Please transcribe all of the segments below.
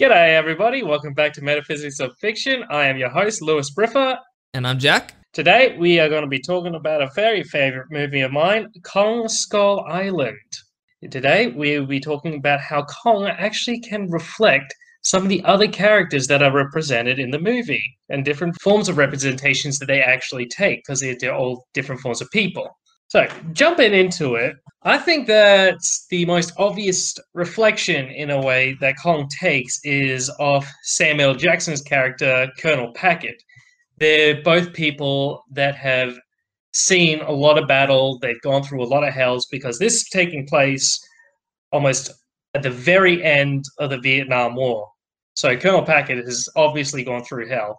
G'day, everybody. Welcome back to Metaphysics of Fiction. I am your host, Lewis Briffa. And I'm Jack. Today, we are going to be talking about a very favorite movie of mine, Kong Skull Island. Today, we will be talking about how Kong actually can reflect some of the other characters that are represented in the movie and different forms of representations that they actually take because they're all different forms of people. So, jumping into it, I think that the most obvious reflection, in a way, that Kong takes is of Samuel Jackson's character, Colonel Packard. They're both people that have seen a lot of battle, they've gone through a lot of hells because this is taking place almost at the very end of the Vietnam War. So, Colonel Packard has obviously gone through hell.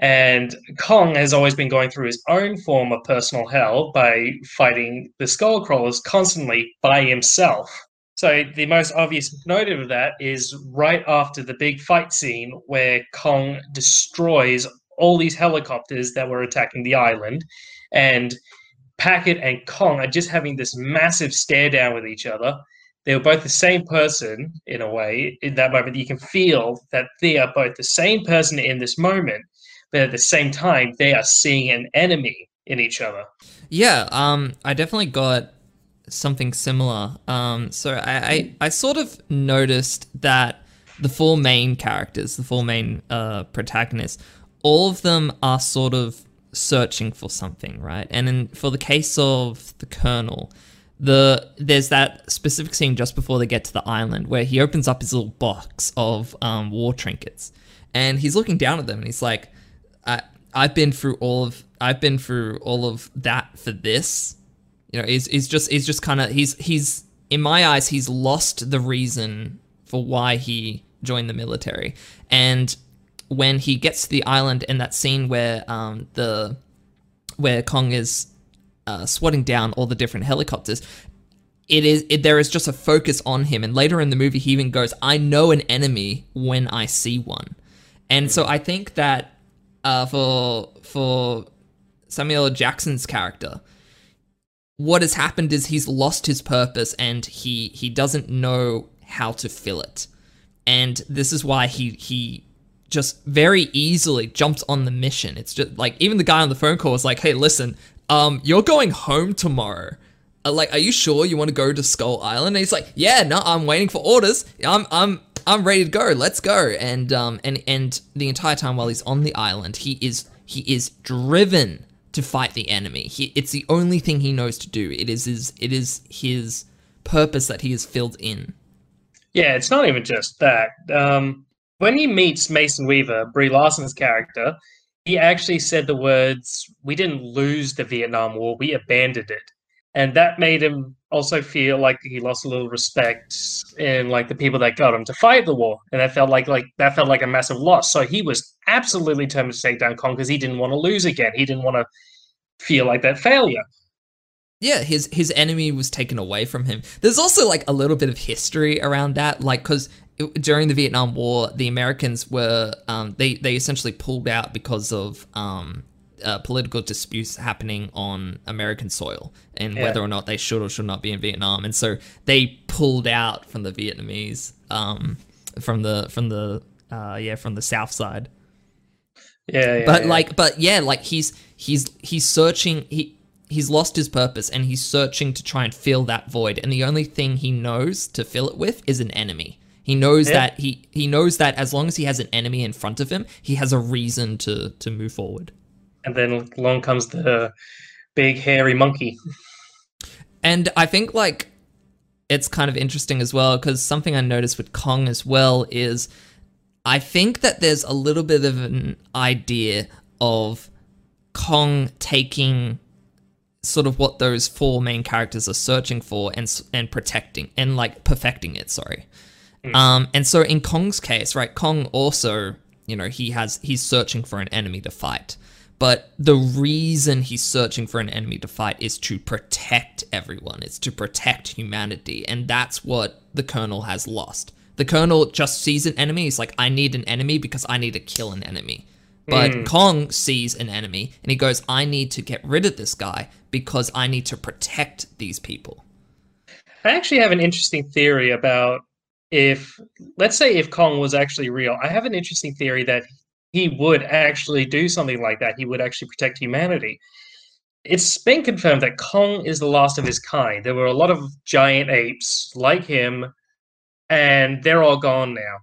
And Kong has always been going through his own form of personal hell by fighting the skull crawlers constantly by himself. So the most obvious note of that is right after the big fight scene where Kong destroys all these helicopters that were attacking the island, and Packard and Kong are just having this massive stare down with each other. They were both the same person in a way. In that moment, you can feel that they are both the same person in this moment but at the same time, they are seeing an enemy in each other. Yeah, um, I definitely got something similar. Um, so I, I, I sort of noticed that the four main characters, the four main uh, protagonists, all of them are sort of searching for something, right? And in, for the case of the Colonel, the there's that specific scene just before they get to the island where he opens up his little box of um, war trinkets, and he's looking down at them and he's like, I I've been through all of I've been through all of that for this. You know, he's he's just he's just kind of he's he's in my eyes he's lost the reason for why he joined the military. And when he gets to the island and that scene where um the where Kong is uh, swatting down all the different helicopters, it is it, there is just a focus on him. And later in the movie, he even goes, "I know an enemy when I see one." And so I think that uh, for for Samuel Jackson's character, what has happened is he's lost his purpose and he he doesn't know how to fill it, and this is why he he just very easily jumps on the mission. It's just like even the guy on the phone call was like, "Hey, listen, um, you're going home tomorrow." Uh, like, are you sure you want to go to Skull Island? And he's like, "Yeah, no, I'm waiting for orders. I'm I'm I'm ready to go. Let's go. And um and and the entire time while he's on the island, he is he is driven to fight the enemy. He it's the only thing he knows to do. It is his it is his purpose that he has filled in. Yeah, it's not even just that. Um when he meets Mason Weaver, Brie Larson's character, he actually said the words, "We didn't lose the Vietnam War; we abandoned it." And that made him also feel like he lost a little respect in like the people that got him to fight the war, and that felt like like that felt like a massive loss. So he was absolutely determined to take down Kong because he didn't want to lose again. He didn't want to feel like that failure. Yeah, his his enemy was taken away from him. There's also like a little bit of history around that, like because during the Vietnam War, the Americans were um, they they essentially pulled out because of um, uh, political disputes happening on American soil and yeah. whether or not they should or should not be in Vietnam. And so they pulled out from the Vietnamese, um, from the from the uh, yeah from the south side. Yeah, yeah but yeah. like, but yeah, like he's he's he's searching. He he's lost his purpose and he's searching to try and fill that void. And the only thing he knows to fill it with is an enemy. He knows yeah. that he he knows that as long as he has an enemy in front of him, he has a reason to to move forward and then along comes the big hairy monkey. And I think like it's kind of interesting as well because something I noticed with Kong as well is I think that there's a little bit of an idea of Kong taking sort of what those four main characters are searching for and and protecting and like perfecting it. Sorry. Mm. Um, and so in Kong's case, right, Kong also, you know, he has he's searching for an enemy to fight. But the reason he's searching for an enemy to fight is to protect everyone. It's to protect humanity. And that's what the Colonel has lost. The Colonel just sees an enemy. He's like, I need an enemy because I need to kill an enemy. But mm. Kong sees an enemy and he goes, I need to get rid of this guy because I need to protect these people. I actually have an interesting theory about if let's say if Kong was actually real, I have an interesting theory that he would actually do something like that. He would actually protect humanity. It's been confirmed that Kong is the last of his kind. There were a lot of giant apes like him, and they're all gone now.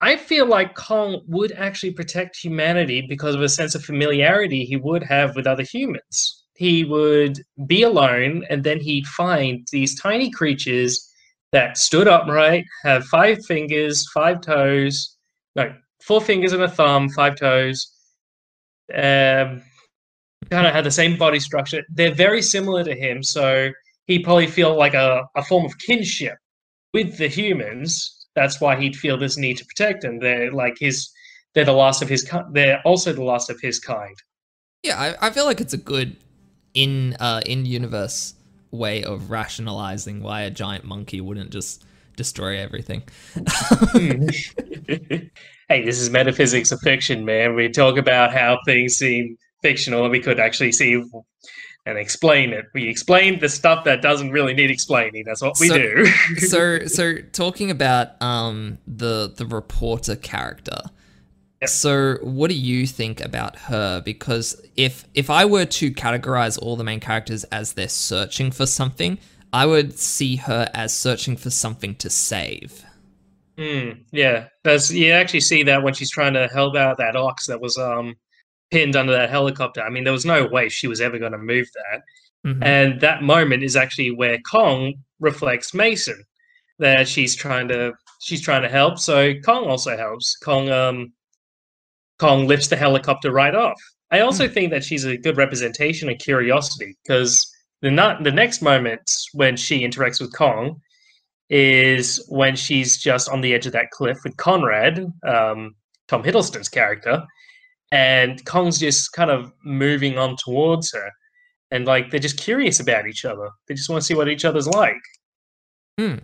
I feel like Kong would actually protect humanity because of a sense of familiarity he would have with other humans. He would be alone, and then he'd find these tiny creatures that stood upright, have five fingers, five toes, no, four fingers and a thumb, five toes. Um, kind of had the same body structure. They're very similar to him, so he probably feel like a, a form of kinship with the humans. That's why he'd feel this need to protect them. They're like his, they're the last of his. They're also the last of his kind. Yeah, I, I feel like it's a good in uh, in universe way of rationalizing why a giant monkey wouldn't just destroy everything. hey, this is metaphysics of fiction, man. We talk about how things seem fictional and we could actually see and explain it. We explain the stuff that doesn't really need explaining. That's what we so, do. so so talking about um the the reporter character. Yep. So what do you think about her because if if I were to categorize all the main characters as they're searching for something, I would see her as searching for something to save. Mm, yeah, that's you actually see that when she's trying to help out that ox that was um pinned under that helicopter. I mean, there was no way she was ever going to move that. Mm-hmm. And that moment is actually where Kong reflects Mason that she's trying to she's trying to help. So Kong also helps. Kong um Kong lifts the helicopter right off. I also mm. think that she's a good representation of curiosity because the not the next moment when she interacts with Kong is when she's just on the edge of that cliff with Conrad, um, Tom Hiddleston's character, and Kong's just kind of moving on towards her, and like they're just curious about each other. They just want to see what each other's like. Hmm.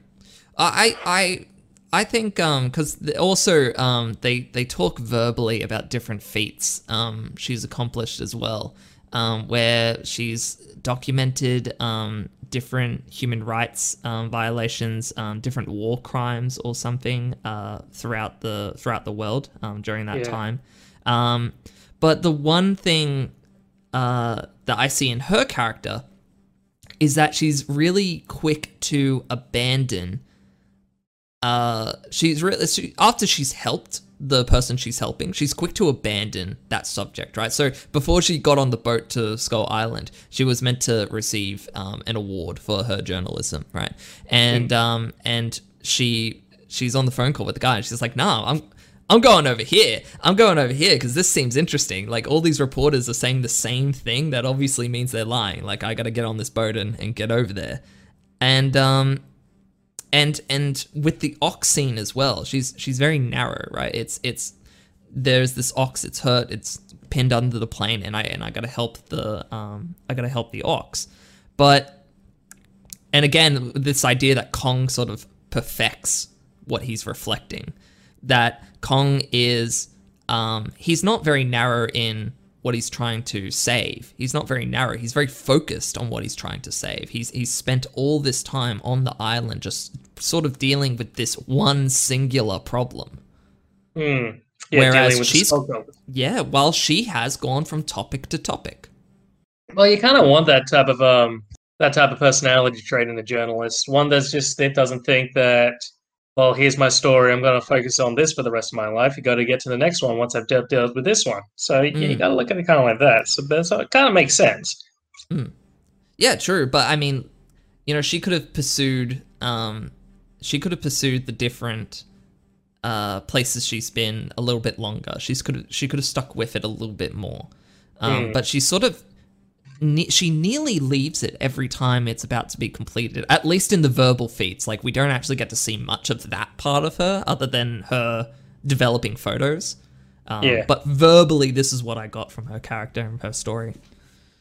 I I I think um because also um they they talk verbally about different feats um she's accomplished as well um where she's documented um, different human rights um, violations, um, different war crimes or something uh, throughout the throughout the world um, during that yeah. time. Um, but the one thing uh, that I see in her character is that she's really quick to abandon. Uh, she's really she, after she's helped the person she's helping, she's quick to abandon that subject, right? So before she got on the boat to Skull Island, she was meant to receive um, an award for her journalism, right? And mm. um, and she she's on the phone call with the guy, and she's like, "Nah, I'm." I'm going over here. I'm going over here because this seems interesting. Like all these reporters are saying the same thing. That obviously means they're lying. Like I got to get on this boat and, and get over there. And um, and and with the ox scene as well she's she's very narrow right? It's it's there's this ox it's hurt it's pinned under the plane and i and i gotta help the um i gotta help the ox. But and again this idea that kong sort of perfects what he's reflecting that kong is um he's not very narrow in what he's trying to save. He's not very narrow. He's very focused on what he's trying to save. He's he's spent all this time on the island just sort of dealing with this one singular problem. Mm. Yeah, Whereas she's yeah, while she has gone from topic to topic. Well, you kind of want that type of um that type of personality trait in a journalist. One that's just that doesn't think that well, here's my story. I'm going to focus on this for the rest of my life. You got to get to the next one once I've dealt, dealt with this one. So mm. yeah, you hmm. got to look at it kind of like that. So, it kind of makes sense. Mm. Yeah, true. But I mean, you know, she could have pursued. Um, she could have pursued the different uh, places she's been a little bit longer. She's could she could have stuck with it a little bit more. Um, mm. But she sort of ne- she nearly leaves it every time it's about to be completed. At least in the verbal feats, like we don't actually get to see much of that part of her, other than her developing photos. Um, yeah. But verbally, this is what I got from her character and her story.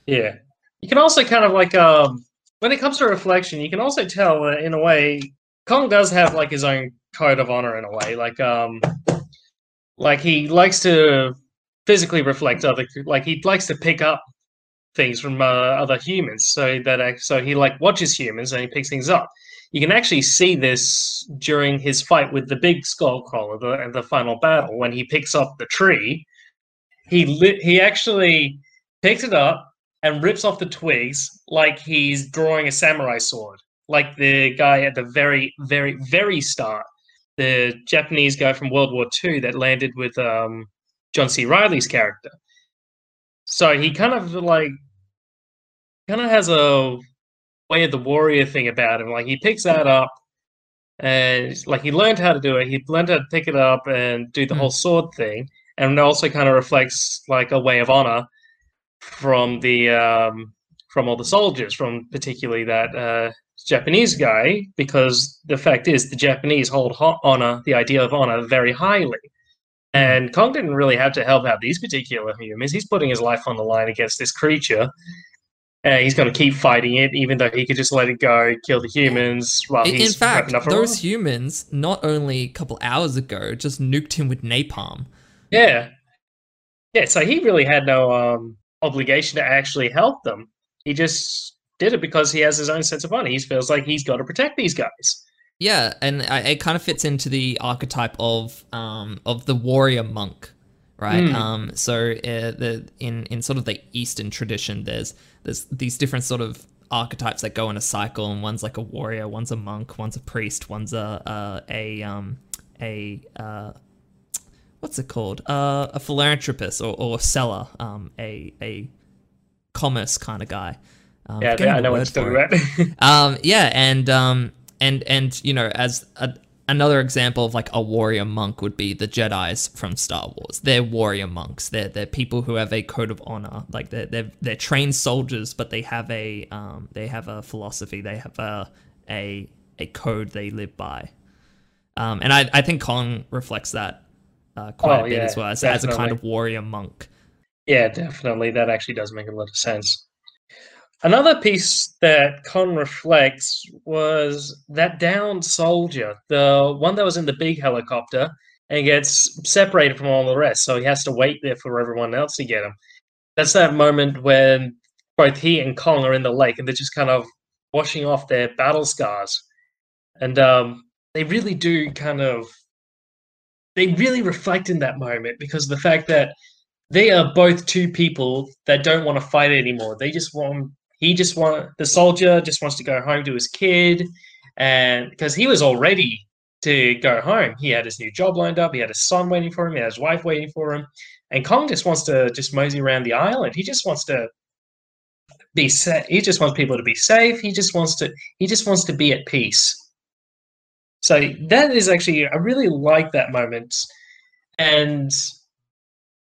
Yeah. You can also kind of like um, when it comes to reflection, you can also tell uh, in a way Kong does have like his own code of honor in a way. Like um, like he likes to physically reflect other like he likes to pick up things from uh, other humans. So that so he like watches humans and he picks things up. You can actually see this during his fight with the big skull crawler, the, the final battle, when he picks up the tree. He li- he actually picks it up and rips off the twigs like he's drawing a samurai sword, like the guy at the very, very, very start, the Japanese guy from World War II that landed with um, John C. Reilly's character. So he kind of like kind of has a way of the warrior thing about him. Like he picks that up and like he learned how to do it. He learned how to pick it up and do the Mm. whole sword thing. And it also kind of reflects like a way of honor from the um, from all the soldiers, from particularly that uh, Japanese guy, because the fact is the Japanese hold honor, the idea of honor, very highly. And Kong didn't really have to help out these particular humans. He's putting his life on the line against this creature. And he's going to keep fighting it, even though he could just let it go, kill the humans. While In, in he's fact, wrapping up a those humans not only a couple hours ago just nuked him with napalm. Yeah. Yeah, so he really had no um, obligation to actually help them. He just did it because he has his own sense of honor. He feels like he's got to protect these guys. Yeah, and I, it kind of fits into the archetype of um, of the warrior monk, right? Mm. Um, so uh, the in in sort of the Eastern tradition, there's there's these different sort of archetypes that go in a cycle, and one's like a warrior, one's a monk, one's a priest, one's a a, a um a uh, what's it called? Uh, a philanthropist or, or seller, um, a a commerce kind of guy. Um, Yeah, I know what you're talking about. um yeah and um and and you know as a, another example of like a warrior monk would be the jedis from star wars. They're warrior monks. They're they're people who have a code of honor. Like they're they're, they're trained soldiers but they have a um they have a philosophy. They have a a a code they live by. Um and i i think kong reflects that uh, quite Oh, a bit yeah, as well as, as a kind of warrior monk. Yeah, definitely. That actually does make a lot of sense. Another piece that Kong reflects was that downed soldier, the one that was in the big helicopter and gets separated from all the rest. So he has to wait there for everyone else to get him. That's that moment when both he and Kong are in the lake and they're just kind of washing off their battle scars. And um, they really do kind of, they really reflect in that moment because the fact that they are both two people that don't want to fight anymore. They just want he just want the soldier just wants to go home to his kid and because he was all ready to go home. He had his new job lined up, he had his son waiting for him, he had his wife waiting for him. And Kong just wants to just mosey around the island. He just wants to be sa- he just wants people to be safe. He just wants to he just wants to be at peace. So that is actually I really like that moment. And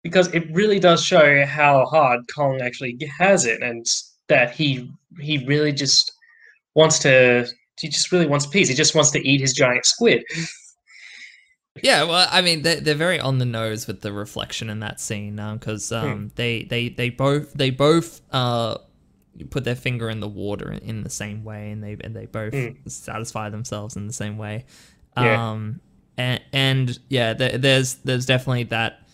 because it really does show how hard Kong actually has it, and that he he really just wants to he just really wants peace. He just wants to eat his giant squid. Yeah, well, I mean, they're, they're very on the nose with the reflection in that scene because um, they, they they both they both uh, put their finger in the water in, in the same way, and they and they both Mm. satisfy themselves in the same way. Yeah. Um, and, and yeah, there, there's there's definitely that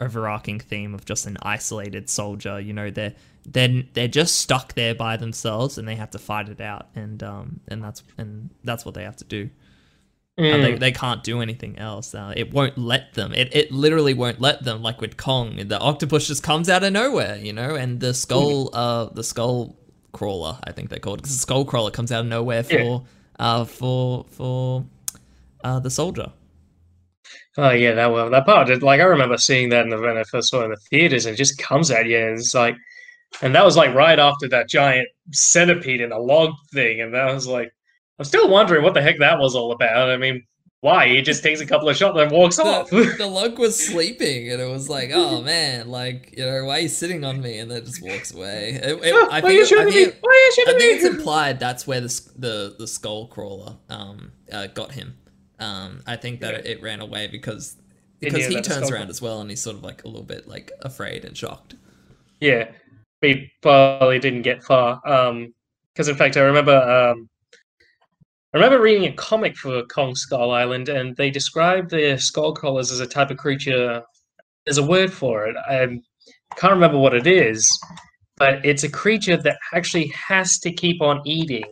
overarching theme of just an isolated soldier. You know, they're they're they're just stuck there by themselves, and they have to fight it out, and um and that's and that's what they have to do. Uh, they, Mm. they can't do anything else. Uh, it won't let them. It, it literally won't let them. Like with Kong, the octopus just comes out of nowhere, you know. And the skull, uh, the skull crawler, I think they call it, because the skull crawler comes out of nowhere for, Yeah. uh, for for, uh, the soldier. Oh yeah, that well that part. Like I remember seeing that in the when I first saw it in the theaters, and it just comes at you, and it's like, and that was like right after that giant centipede in a log thing, and that was like, I'm still wondering what the heck that was all about. I mean, why he just takes a couple of shots and walks off? The, the lug was sleeping, and it was like, oh man, like you know, why are you sitting on me? And then just walks away. It- it- I why are you think, I think me? Why are you I think it's implied that's where the the the skull crawler um uh, got him. Um, I think that Yeah. it, ran away because because hear he turns around as well and he's sort of like a little bit like afraid and shocked. Yeah, we probably didn't get far. Um, because in fact, I remember um, I remember reading a comic for Kong Skull Island, and they described the skull crawlers as a type of creature. There's a word for it. I can't remember what it is, but it's a creature that actually has to keep on eating.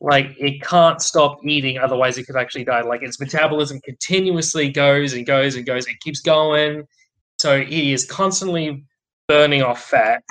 Like it can't stop eating, otherwise it could actually die. Like its metabolism continuously goes and goes and goes. It keeps going, so it is constantly burning off fat.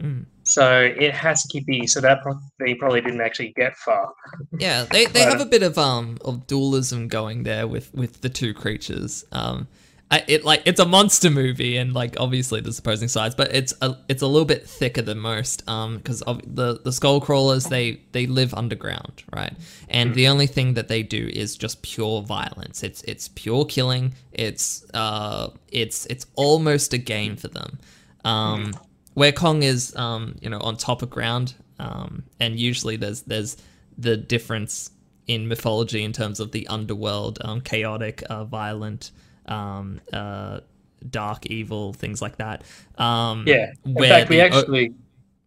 Mm. So it has to keep eating. So that pro- they probably didn't actually get far. Yeah, they, they But- have a bit of um of dualism going there with with the two creatures. Um, I, it like it's a monster movie, and like obviously the opposing sides, but it's a it's a little bit thicker than most. Um, because the the skull crawlers they they live underground, right? And the only thing that they do is just pure violence. It's it's pure killing. It's uh it's it's almost a game for them. Um, where Kong is, um, you know, on top of ground, um, and usually there's there's the difference in mythology in terms of the underworld, um, chaotic, uh, violent, um, uh, dark, evil, things like that. Um, Yeah. In where fact, we actually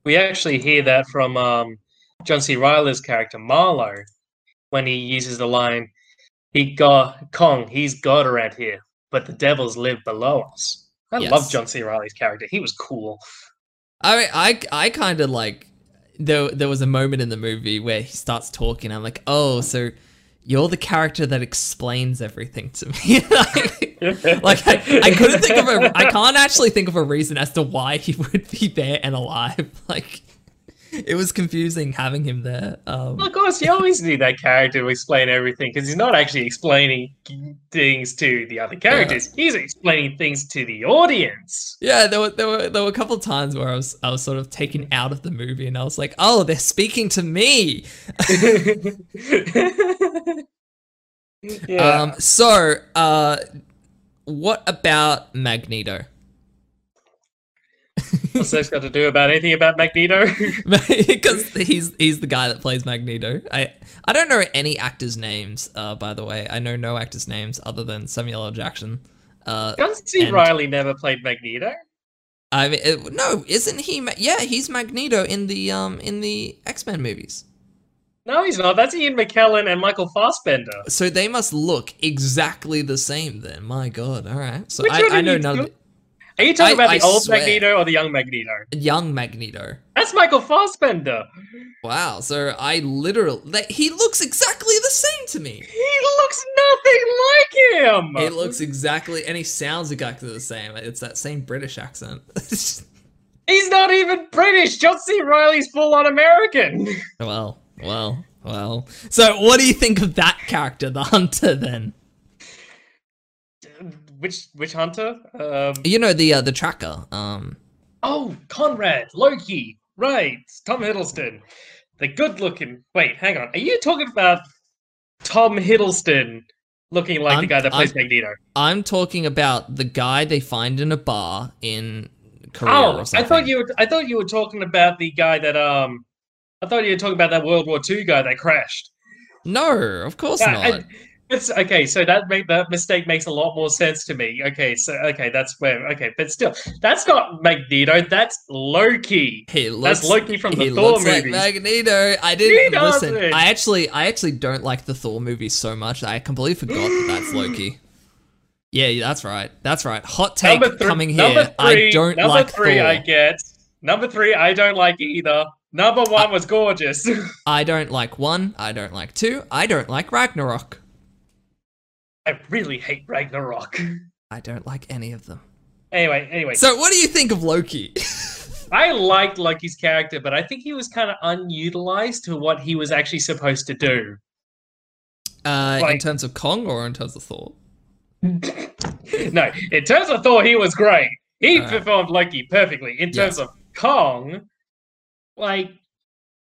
we actually hear that from um, John C. Reilly's character Marlow when he uses the line, "He got Kong, he's God around here, but the devils live below us." I Yes. love John C. Reilly's character. He was cool. I mean, I I kind of like there there was a moment in the movie where he starts talking. I'm like, oh, so you're the character that explains everything to me. like, like, I, I couldn't think of a I can't actually think of a reason as to why he would be there and alive. Like, it was confusing having him there. Um, Well, of course, you always need that character to explain everything because he's not actually explaining things to the other characters. He's explaining things to the audience. yeah, there were there were there were a couple of times where I was I was sort of taken out of the movie and I was like, oh, they're speaking to me. yeah. Um, so, uh, what about Magneto? What's that's got to do about anything about Magneto? because he's he's the guy that plays Magneto. I I don't know any actors' names. Uh, by the way, I know no actors' names other than Samuel L. Jackson. Uh, John C. And- Reilly never played Magneto. I mean, it, no, isn't he? Ma- yeah, he's Magneto in the um in the X Men movies. No, he's not. That's Ian McKellen and Michael Fassbender. So they must look exactly the same. Then, my God. All right. So Which I, I know none Are you talking I- about I the old swear. Magneto or the young Magneto? the young Magneto. That's Michael Fassbender. Wow. So I literally, like, he looks exactly the same to me. He looks nothing like him. He looks exactly, and he sounds exactly the same. It's that same British accent. He's not even British. John C. Reilly's full on American. well, well, well. So, what do you think of that character, the Hunter? Then which which hunter? Um, you know the uh, the tracker. Um, oh, Conrad, Loki, right? Tom Hiddleston, the good-looking. Wait, hang on. Are you talking about Tom Hiddleston looking like the I'm- guy that plays I'm- Magneto? I'm talking about the guy they find in a bar in Korea Oh, or I thought you were. I thought you were talking about the guy that um. I thought you were talking about that World War II guy that crashed. No, of course Yeah, not. I- It's okay, so that make that mistake makes a lot more sense to me. Okay, so okay, that's where okay, but still, that's not Magneto. That's Loki. He looks, Loki from the he Thor looks like. Magneto. I didn't listen. I actually, I actually don't like the Thor movies so much. I completely forgot that that's Loki. Yeah, that's right. That's right. Hot take three, coming here. three, I don't number like three. Thor. I get number three. I don't like either. Number one was gorgeous. I don't like one. I don't like two. I don't like Ragnarok. I really hate Ragnarok. I don't like any of them. Anyway, anyway, So, what do you think of Loki? I liked Loki's character, but I think he was kind of unutilized to what he was actually supposed to do. Uh, in terms of Kong or in terms of Thor? no, in terms of Thor, he was great. He Alright. performed Loki perfectly. In terms of Kong, like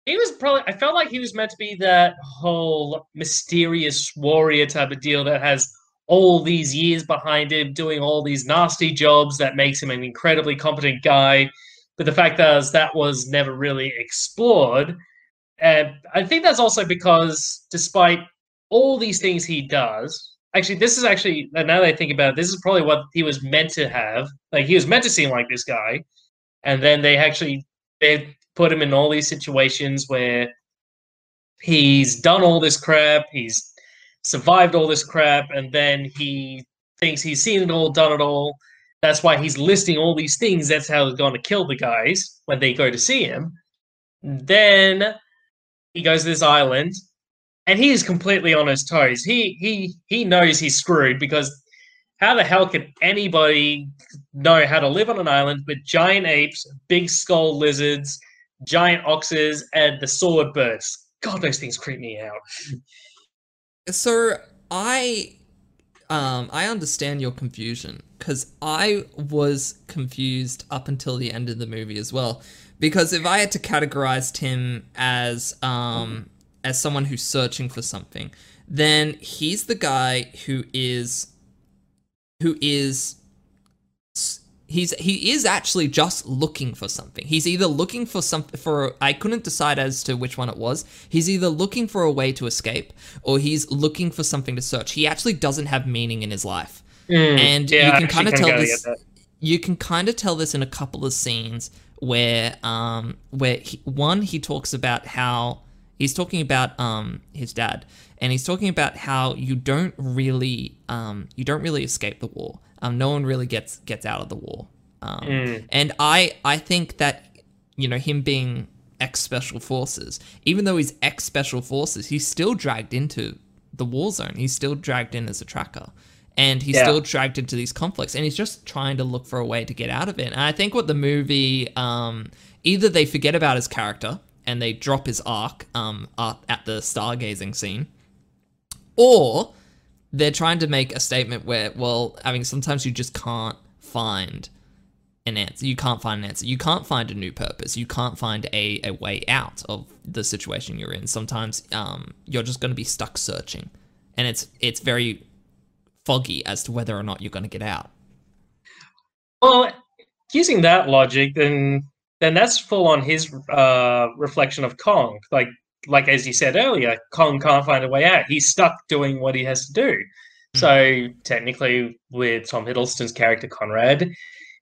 he was probably I felt like he was meant to be that whole mysterious warrior type of deal that has all these years behind him doing all these nasty jobs that makes him an incredibly competent guy. But the fact is that was never really explored. And I think that's also because despite all these things he does, actually this is actually now that I think about it, this is probably what he was meant to have. Like he was meant to seem like this guy. And then they actually they put him in all these situations where he's done all this crap, he's survived all this crap, and then he thinks he's seen it all, done it all, That's why he's listing all these things. That's how they're going to kill the guys when they go to see him. Then he goes to this island, and he is completely on his toes. He he he knows he's screwed because how the hell can anybody know how to live on an island with giant apes, big skull lizards, giant oxes, and the sword birds? God, those things creep me out. So I um I understand your confusion cuz I was confused up until the end of the movie as well because if I had to categorize him as um as someone who's searching for something then he's the guy who is who is he's he is actually just looking for something. He's either looking for something for I couldn't decide as to which one it was. He's either looking for a way to escape or he's looking for something to search. He actually doesn't have meaning in his life. Mm, and yeah, you can kind of tell this you can kind of tell this in a couple of scenes where um where he, one he talks about how he's talking about um his dad and he's talking about how you don't really um you don't really escape the war um no one really gets gets out of the war. Um Mm. and i i think that you know him being ex special forces even though he's ex special forces he's still dragged into the war zone. He's still dragged in as a tracker. And he's Yeah. still dragged into these conflicts. And he's just trying to look for a way to get out of it. And i think what the movie um either they forget about his character and they drop his arc um at the stargazing scene or they're trying to make a statement where well i mean sometimes you just can't find an answer. You can't find an answer. You can't find a new purpose. You can't find a, a way out of the situation you're in. Sometimes um, you're just going to be stuck searching. And it's it's very foggy as to whether or not you're going to get out. Well, using that logic, then then that's full on his uh, reflection of Kong. Like like as you said earlier, Kong can't find a way out. He's stuck doing what he has to do. Hmm. So technically, with Tom Hiddleston's character Conrad,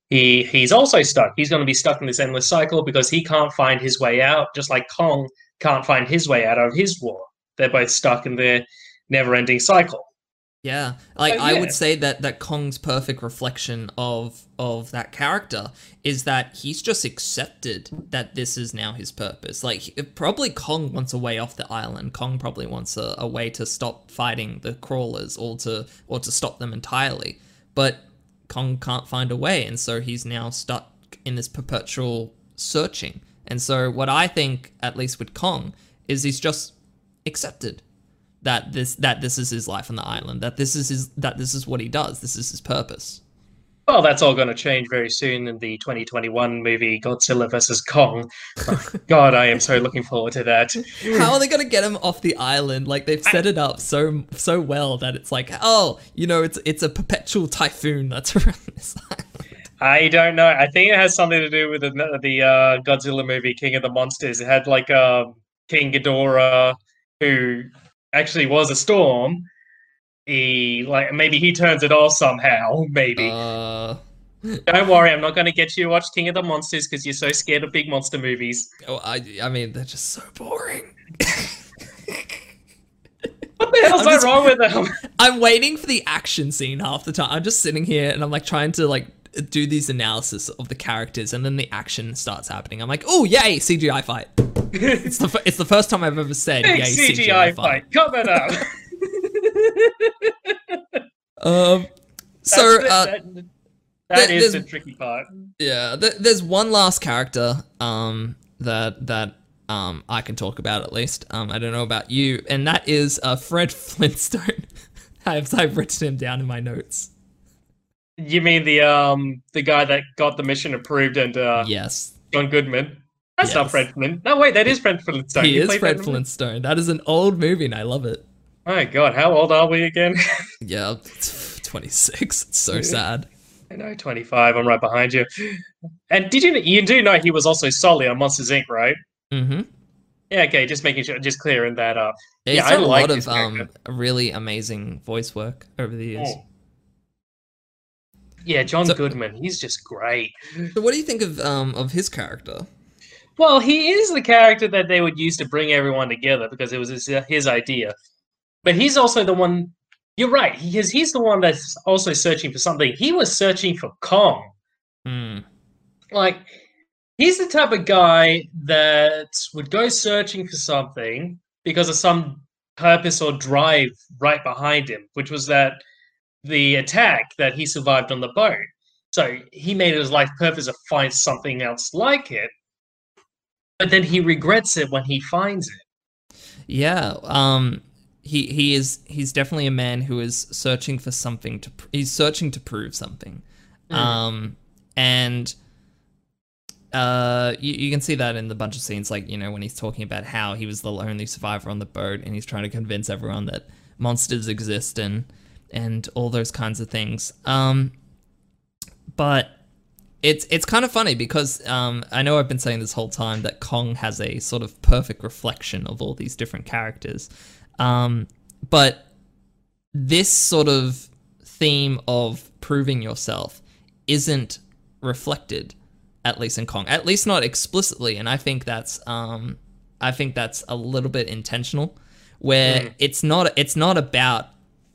he he's also stuck. He's going to be stuck in this endless cycle because he can't find his way out, just like Kong can't find his way out of his war. They're both stuck in their never-ending cycle. Yeah, like So, I would say that that Kong's perfect reflection of of that character is that he's just accepted that this is now his purpose. Like probably Kong wants a way off the island. Kong probably wants a, a way to stop fighting the crawlers or to or to stop them entirely. But Kong can't find a way, and so he's now stuck in this perpetual searching. And so what I think, at least with Kong, is he's just accepted that this that this is his life on the island that this is his that this is what he does this is his purpose Well, that's all going to change very soon in the 2021 movie Godzilla vs. Kong. Oh, God, I am so looking forward to that. how are they going to get him off the island like they've set it up so so well that it's like oh you know it's it's a perpetual typhoon that's around this island I don't know. I think it has something to do with the, the uh, Godzilla movie King of the Monsters. It had like um, King Ghidorah, who actually was a storm. He like maybe he turns it off somehow. Maybe. uh don't worry, I'm not going to get you to watch King of the Monsters because you're so scared of big monster movies. oh, I, I mean they're just so boring What the hell's just- wrong with them? i'm waiting for the action scene half the time i'm just sitting here and i'm like trying to like do these analysis of the characters and then the action starts happening i'm like oh yay cgi fight it's the, fir- it's the first time i've ever said Big yay CGI fight coming up. Um. So, the- uh, that, there- that is the tricky part. yeah, th- there's one last character um that that um I can talk about at least. Um, I don't know about you, and that is uh Fred Flintstone. I've I've written him down in my notes. You mean the um the guy that got the mission approved and uh, Yes, John Goodman? That's not Fred Flintstone. No, wait, that is Fred Flintstone. he You is Fred Flintstone. That is an old movie, and I love it. My God, how old are we again? Yeah, twenty six. It's so sad. I know, twenty five. I'm right behind you. And did you you do know he was also Sully on Monsters Inc. Right? Mm-hmm. Yeah. Okay, just making sure, just clearing that up. He's Yeah, I done a like lot of um really amazing voice work over the years. Oh. Yeah, John So- Goodman. He's just great. So, what do you think of um of his character? Well, he is the character that they would use to bring everyone together because it was his, his idea. But he's also the one. you're right because he's the one that's also searching for something. He was searching for Kong. Hmm. Like he's the type of guy that would go searching for something because of some purpose or drive right behind him, which was that the attack that he survived on the boat. So he made his life purpose to find something else like it. But then he regrets it when he finds it. Yeah. Um. He he is he's definitely a man who is searching for something to. pr- He's searching to prove something. Mm. Um. And. Uh, you, you can see that in the bunch of scenes, like you know when he's talking about how he was the only survivor on the boat, and he's trying to convince everyone that monsters exist and and all those kinds of things. Um, but it's it's kind of funny because um, I know I've been saying this whole time that Kong has a sort of perfect reflection of all these different characters, um, but this sort of theme of proving yourself isn't reflected at least in Kong, at least not explicitly, and I think that's um, I think that's a little bit intentional, where Mm. it's not it's not about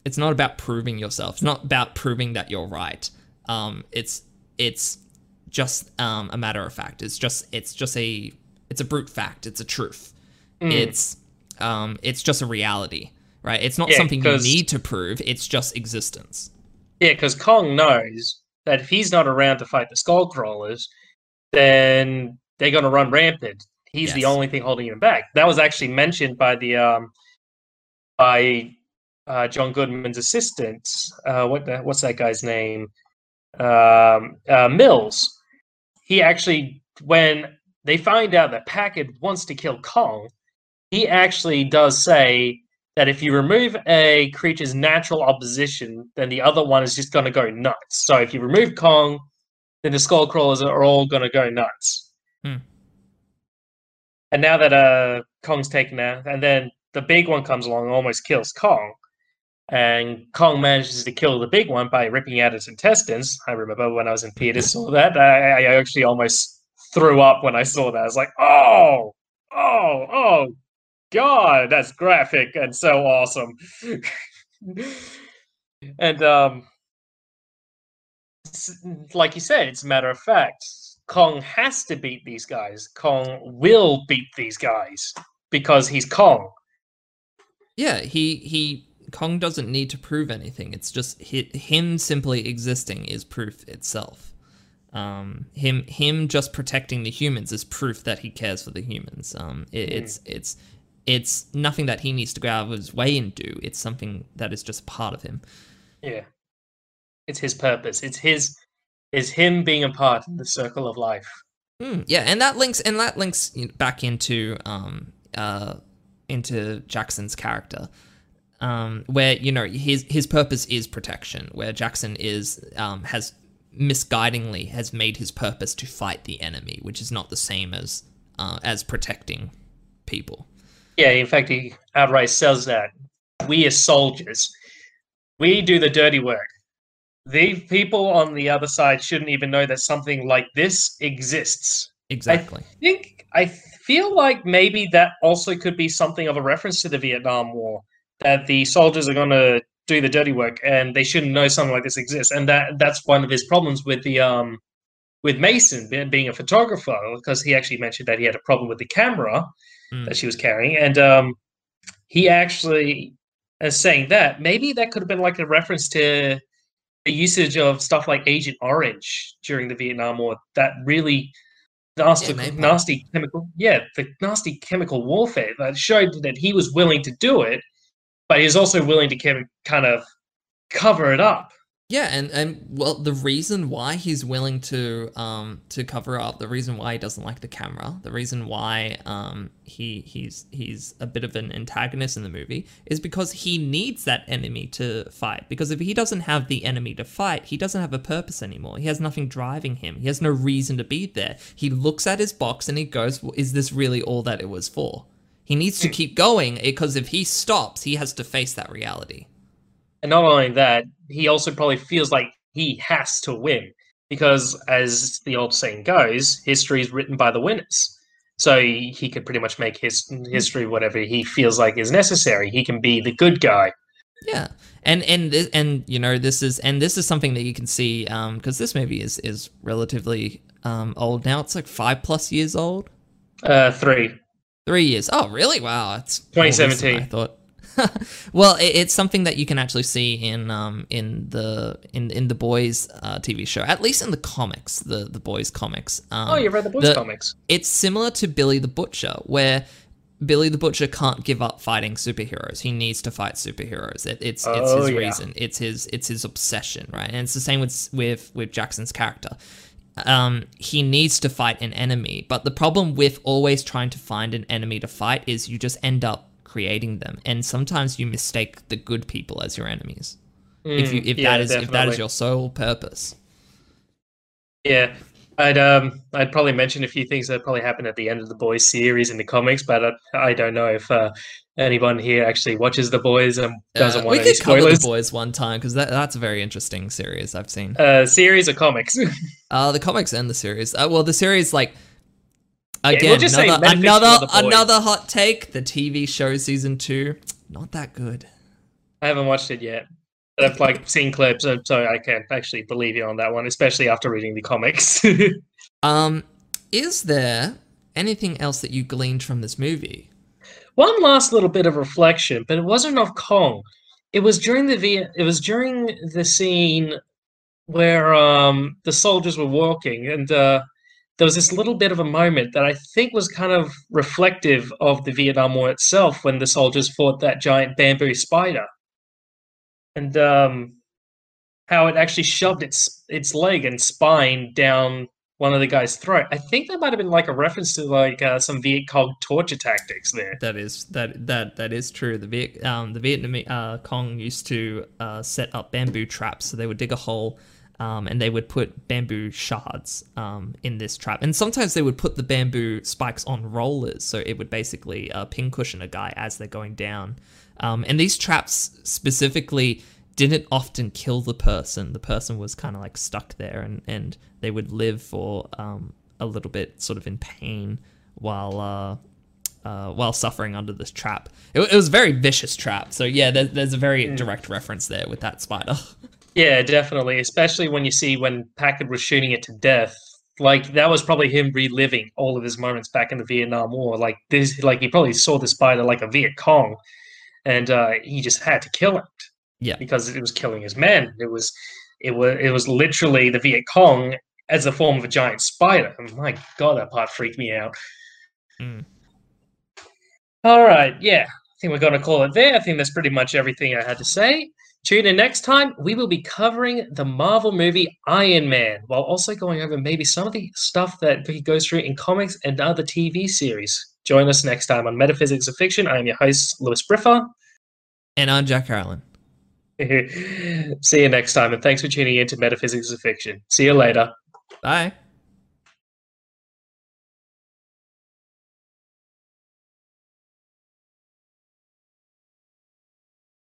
it's not about proving yourself. It's not about proving that you're right. Um, it's it's just um, a matter of fact. It's just it's just a it's a brute fact. It's a truth. Mm. It's um, it's just a reality, right? It's not Yeah, something you need to prove. It's just existence. Yeah, because Kong knows that if he's not around to fight the skull crawlers, then they're gonna run rampant. He's the only thing holding him back. That was actually mentioned by the um by uh, John Goodman's assistant. Uh, what the, what's that guy's name? Um, uh, Mills. He actually, when they find out that Packard wants to kill Kong, he actually does say that if you remove a creature's natural opposition, then the other one is just going to go nuts. So if you remove Kong, then the skull crawlers are all going to go nuts. Hmm. And now that uh, Kong's taken out, and then the big one comes along and almost kills Kong, and Kong manages to kill the big one by ripping out its intestines. I remember when I was in Peters saw that. I, I actually almost threw up when I saw that. I was like, oh, oh, oh, God, that's graphic and so awesome. and um, like you said, it's a matter of fact. Kong has to beat these guys. Kong will beat these guys because he's Kong. Yeah, he he Kong doesn't need to prove anything. It's just hi, him simply existing is proof itself. Um, him him just protecting the humans is proof that he cares for the humans. Um, it, it's it's it's nothing that he needs to go out of his way and do. It's something that is just part of him. Yeah. It's his purpose. It's his is him being a part of the circle of life. Mm, yeah, and that links and that links back into um uh into Jackson's character, um where you know his his purpose is protection, where Jackson is um has misguidingly has made his purpose to fight the enemy, which is not the same as uh, as protecting people. Yeah, in fact he outright says that. We as soldiers, we do the dirty work. The people on the other side shouldn't even know that something like this exists. Exactly. I think I feel like maybe that also could be something of a reference to the Vietnam War. That the soldiers are going to do the dirty work, and they shouldn't know something like this exists. And that that's one of his problems with the um with Mason being a photographer, because he actually mentioned that he had a problem with the camera Mm. that she was carrying, and um he actually is saying that maybe that could have been like a reference to the usage of stuff like Agent Orange during the Vietnam War. That really nasty, napalm. nasty chemical, yeah, the nasty chemical warfare that showed that he was willing to do it, but he's also willing to kind of- cover it up. Yeah, and and well, the reason why he's willing to um to cover up, the reason why he doesn't like the camera, the reason why um he he's he's a bit of an antagonist in the movie is because he needs that enemy to fight. Because if he doesn't have the enemy to fight, he doesn't have a purpose anymore. He has nothing driving him. He has no reason to be there. He looks at his box and he goes, well, "Is this really all that it was for?" He needs to keep going because if he stops, he has to face that reality. And not only that, he also probably feels like he has to win because, as the old saying goes, history is written by the winners. So he, he could pretty much make his history whatever he feels like is necessary. He can be the good guy. Yeah, and and and you know this is and this is something that you can see because this movie is is relatively um, old now. It's like five plus years old. Uh, three. Three years. Oh, really? Wow, it's more recent than 2017. I thought. well, it, it's something that you can actually see in um in the in in the boys uh, TV show, at least in the comics, the the boys comics. Um, Oh, you read the boys the- comics. it's similar to Billy the Butcher, where Billy the Butcher can't give up fighting superheroes. He needs to fight superheroes. It, it's it's Oh, his yeah. reason. It's his it's his obsession, right? And it's the same with with with Jackson's character. Um, he needs to fight an enemy, but the problem with always trying to find an enemy to fight is you just end up creating them, and sometimes you mistake the good people as your enemies. if you if Mm, yeah, that is if that is your sole purpose. Yeah, I'd um I'd probably mention a few things that probably happened at the end of the boys series in the comics, but I, I don't know if uh, anyone here actually watches the boys and doesn't Uh, want we could cover the boys one time because that, that's a very interesting series I've seen. Uh, series or comics? Uh, the comics and the series. Uh, well, the series, like, we'll again, another Metafiction another, boys. another hot take. The TV show season two, not that good. I haven't watched it yet. I've like seen clips, so so I can't actually believe you on that one, especially after reading the comics. Um, is there anything else that you gleaned from this movie? One last little bit of reflection, but it wasn't of Kong. It was during the it was during the scene where um the soldiers were walking and uh there was this little bit of a moment that I think was kind of reflective of the Vietnam War itself when the soldiers fought that giant bamboo spider. And um how it actually shoved its its leg and spine down one of the guy's throat. I think that might have been like a reference to like uh, some Viet Cong torture tactics there. That is that that that is true. The Viet um the Vietnamese uh, Cong used to uh, set up bamboo traps, so they would dig a hole. Um, and they would put bamboo shards um, in this trap, and sometimes they would put the bamboo spikes on rollers, so it would basically uh, pincushion a guy as they're going down. Um, and these traps specifically didn't often kill the person. The person was kind of like stuck there, and, and they would live for um, a little bit, sort of in pain, while uh, uh, while suffering under this trap. It, it was a very vicious trap. So yeah, there, there's a very direct reference there with that spider. Yeah, definitely. Especially when you see when Packard was shooting it to death. Like that was probably him reliving all of his moments back in the Vietnam War. Like this, like he probably saw the spider like a Viet Cong, and uh, he just had to kill it. Yeah. because it was killing his men. It was, it was, it was literally the Viet Cong as the form of a giant spider. My God, that part freaked me out. Mm. All right, yeah, I think we're going to call it there. I think that's pretty much everything I had to say. Tune in next time. We will be covering the Marvel movie Iron Man, while also going over maybe some of the stuff that he goes through in comics and other TV series. Join us next time on Metaphysics of Fiction. I am your host, Lewis Briffa. And I'm Jack Carolyn. See you next time, and thanks for tuning in to Metaphysics of Fiction. See you later. Bye.